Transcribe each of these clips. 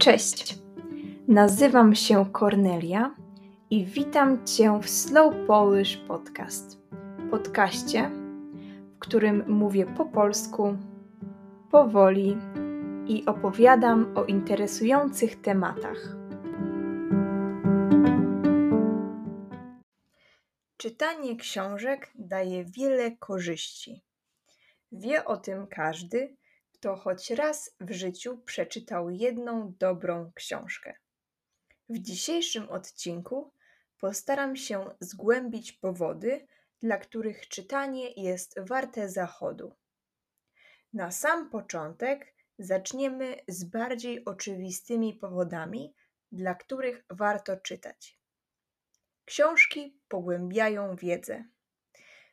Cześć, nazywam się Kornelia i witam Cię w Slow Polish Podcast. Podcaście, w którym mówię po polsku, powoli i opowiadam o interesujących tematach. Czytanie książek daje wiele korzyści. Wie o tym każdy, kto choć raz w życiu przeczytał jedną dobrą książkę. W dzisiejszym odcinku postaram się zgłębić powody, dla których czytanie jest warte zachodu. Na sam początek zaczniemy z bardziej oczywistymi powodami, dla których warto czytać. Książki pogłębiają wiedzę.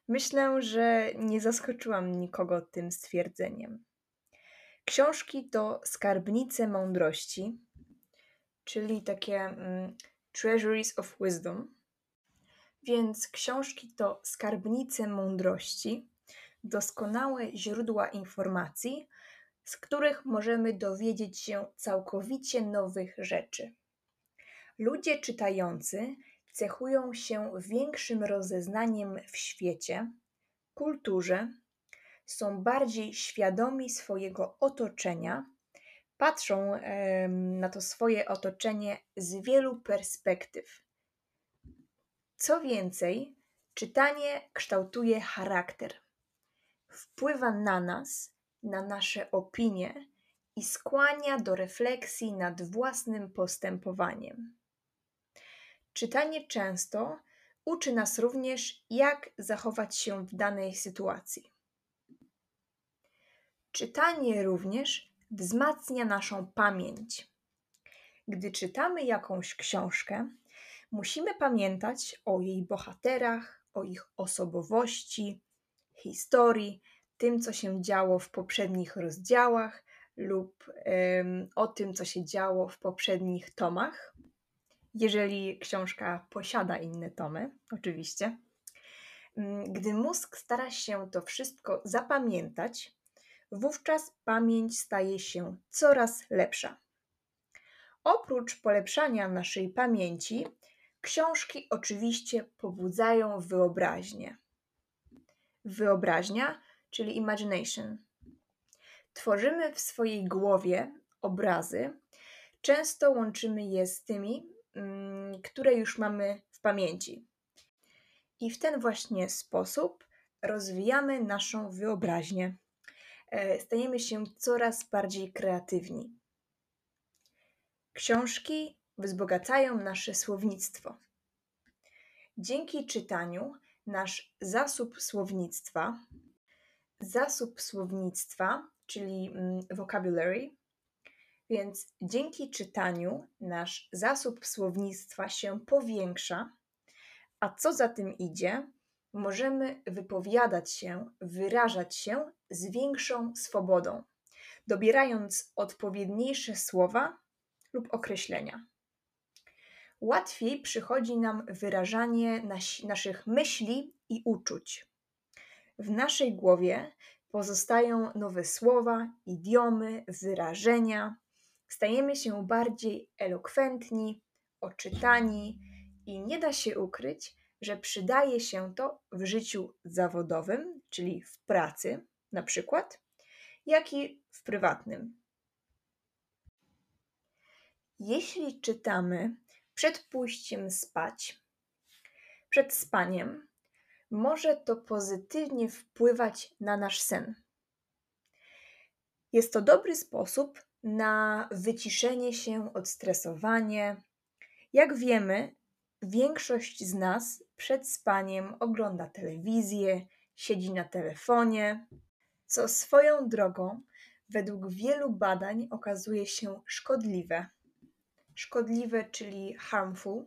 Myślę, że nie zaskoczyłam nikogo tym stwierdzeniem. Książki to skarbnice mądrości, czyli takie mm, treasuries of wisdom. Więc książki to skarbnice mądrości, doskonałe źródła informacji, z których możemy dowiedzieć się całkowicie nowych rzeczy. Ludzie czytający cechują się większym rozeznaniem w świecie, kulturze, są bardziej świadomi swojego otoczenia, patrzą na to swoje otoczenie z wielu perspektyw. Co więcej, czytanie kształtuje charakter, wpływa na nas, na nasze opinie i skłania do refleksji nad własnym postępowaniem. Czytanie często uczy nas również, jak zachować się w danej sytuacji. Czytanie również wzmacnia naszą pamięć. Gdy czytamy jakąś książkę, musimy pamiętać o jej bohaterach, o ich osobowości, historii, tym, co się działo w poprzednich rozdziałach lub ym, o tym, co się działo w poprzednich tomach. Jeżeli książka posiada inne tomy, oczywiście. Gdy mózg stara się to wszystko zapamiętać, wówczas pamięć staje się coraz lepsza. Oprócz polepszania naszej pamięci, książki oczywiście pobudzają wyobraźnię. Wyobraźnia, czyli imagination. Tworzymy w swojej głowie obrazy, często łączymy je z tymi, mm, które już mamy w pamięci. I w ten właśnie sposób rozwijamy naszą wyobraźnię. E, stajemy się coraz bardziej kreatywni. Książki wzbogacają nasze słownictwo. Dzięki czytaniu nasz zasób słownictwa, zasób słownictwa, czyli mm, vocabulary, więc dzięki czytaniu nasz zasób słownictwa się powiększa, a co za tym idzie, możemy wypowiadać się, wyrażać się z większą swobodą, dobierając odpowiedniejsze słowa lub określenia. Łatwiej przychodzi nam wyrażanie nas naszych myśli i uczuć. W naszej głowie pozostają nowe słowa, idiomy, wyrażenia. Stajemy się bardziej elokwentni, oczytani i nie da się ukryć, że przydaje się to w życiu zawodowym, czyli w pracy na przykład, jak i w prywatnym. Jeśli czytamy przed pójściem spać, przed spaniem, może to pozytywnie wpływać na nasz sen. Jest to dobry sposób na wyciszenie się, odstresowanie. Jak wiemy, większość z nas przed spaniem ogląda telewizję, siedzi na telefonie, co swoją drogą według wielu badań okazuje się szkodliwe. Szkodliwe, czyli harmful.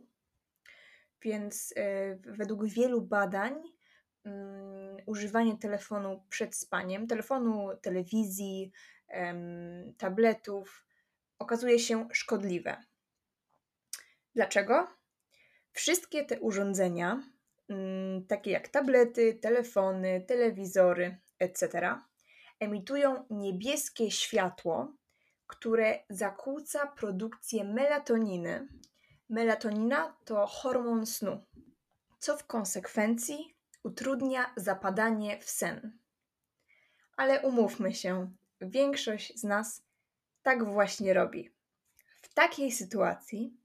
Więc yy, według wielu badań yy, używanie telefonu przed spaniem, telefonu, telewizji, yy, tabletów okazuje się szkodliwe. Dlaczego? Wszystkie te urządzenia, mm, takie jak tablety, telefony, telewizory, etc., emitują niebieskie światło, które zakłóca produkcję melatoniny. Melatonina to hormon snu, co w konsekwencji utrudnia zapadanie w sen. Ale umówmy się, większość z nas tak właśnie robi. W takiej sytuacji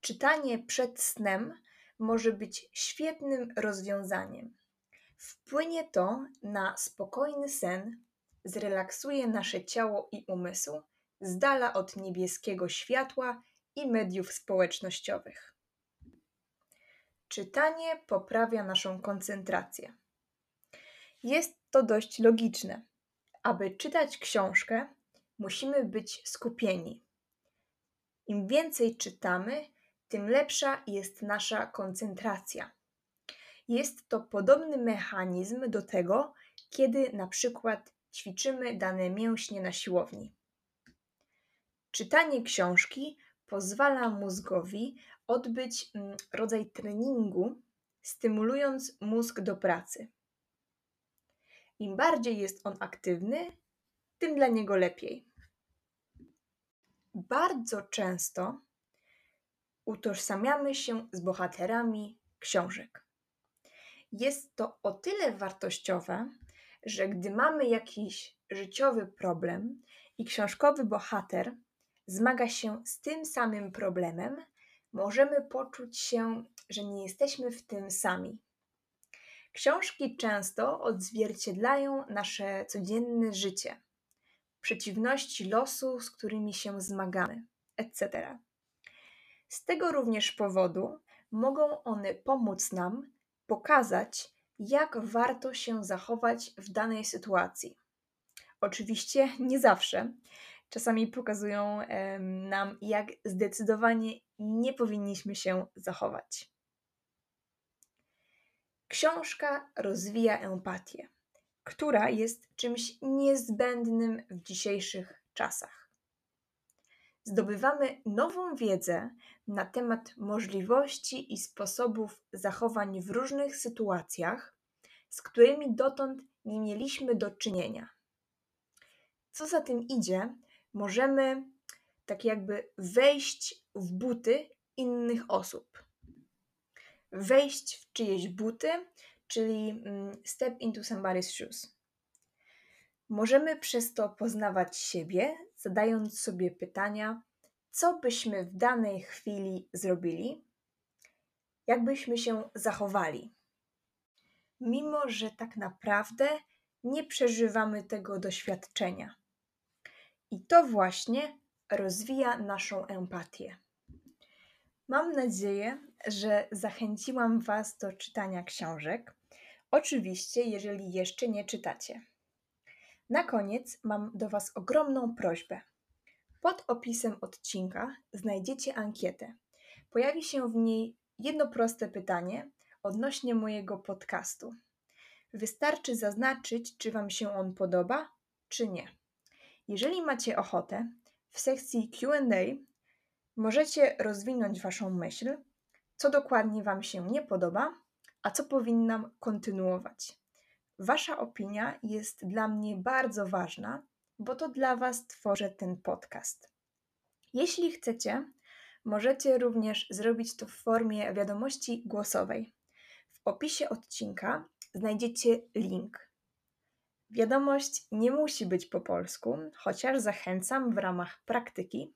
czytanie przed snem może być świetnym rozwiązaniem. Wpłynie to na spokojny sen, zrelaksuje nasze ciało i umysł z dala od niebieskiego światła i mediów społecznościowych. Czytanie poprawia naszą koncentrację. Jest to dość logiczne. Aby czytać książkę, musimy być skupieni. Im więcej czytamy, tym lepsza jest nasza koncentracja. Jest to podobny mechanizm do tego, kiedy na przykład ćwiczymy dane mięśnie na siłowni. Czytanie książki pozwala mózgowi odbyć mm, rodzaj treningu, stymulując mózg do pracy. Im bardziej jest on aktywny, tym dla niego lepiej. Bardzo często utożsamiamy się z bohaterami książek. Jest to o tyle wartościowe, że gdy mamy jakiś życiowy problem i książkowy bohater zmaga się z tym samym problemem, możemy poczuć się, że nie jesteśmy w tym sami. Książki często odzwierciedlają nasze codzienne życie, przeciwności losu, z którymi się zmagamy, etc. Z tego również powodu mogą one pomóc nam pokazać, jak warto się zachować w danej sytuacji. Oczywiście nie zawsze. Czasami pokazują nam, jak zdecydowanie nie powinniśmy się zachować. Książka rozwija empatię, która jest czymś niezbędnym w dzisiejszych czasach. Zdobywamy nową wiedzę na temat możliwości i sposobów zachowań w różnych sytuacjach, z którymi dotąd nie mieliśmy do czynienia. Co za tym idzie, możemy tak jakby wejść w buty innych osób. Wejść w czyjeś buty, czyli mm, step into somebody's shoes. Możemy przez to poznawać siebie, zadając sobie pytania, co byśmy w danej chwili zrobili, jak byśmy się zachowali. Mimo, że tak naprawdę nie przeżywamy tego doświadczenia. I to właśnie rozwija naszą empatię. Mam nadzieję, że zachęciłam Was do czytania książek. Oczywiście, jeżeli jeszcze nie czytacie. Na koniec mam do Was ogromną prośbę. Pod opisem odcinka znajdziecie ankietę. Pojawi się w niej jedno proste pytanie odnośnie mojego podcastu. Wystarczy zaznaczyć, czy Wam się on podoba, czy nie. Jeżeli macie ochotę, w sekcji QA możecie rozwinąć Waszą myśl, co dokładnie Wam się nie podoba, a co powinnam kontynuować. Wasza opinia jest dla mnie bardzo ważna, bo to dla Was tworzę ten podcast. Jeśli chcecie, możecie również zrobić to w formie wiadomości głosowej. Opisie odcinka znajdziecie link. Wiadomość nie musi być po polsku, chociaż zachęcam w ramach praktyki.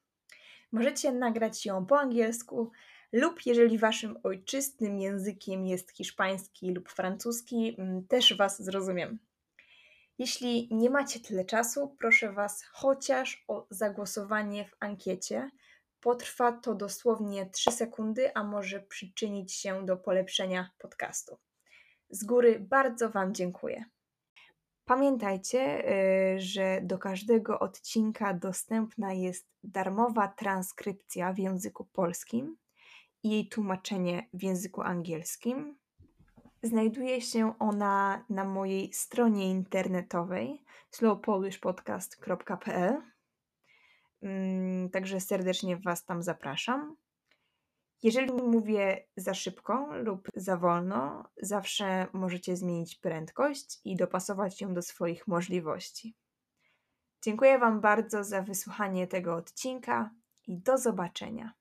Możecie nagrać ją po angielsku, lub jeżeli waszym ojczystym językiem jest hiszpański lub francuski, mm, też was zrozumiem. Jeśli nie macie tyle czasu, proszę was chociaż o zagłosowanie w ankiecie. Potrwa to dosłownie 3 sekundy, a może przyczynić się do polepszenia podcastu. Z góry bardzo Wam dziękuję. Pamiętajcie, y, że do każdego odcinka dostępna jest darmowa transkrypcja w języku polskim i jej tłumaczenie w języku angielskim. Znajduje się ona na mojej stronie internetowej slowpolishpodcast.pl. Mm, także serdecznie Was tam zapraszam. Jeżeli mówię za szybko lub za wolno, zawsze możecie zmienić prędkość i dopasować ją do swoich możliwości. Dziękuję Wam bardzo za wysłuchanie tego odcinka i do zobaczenia.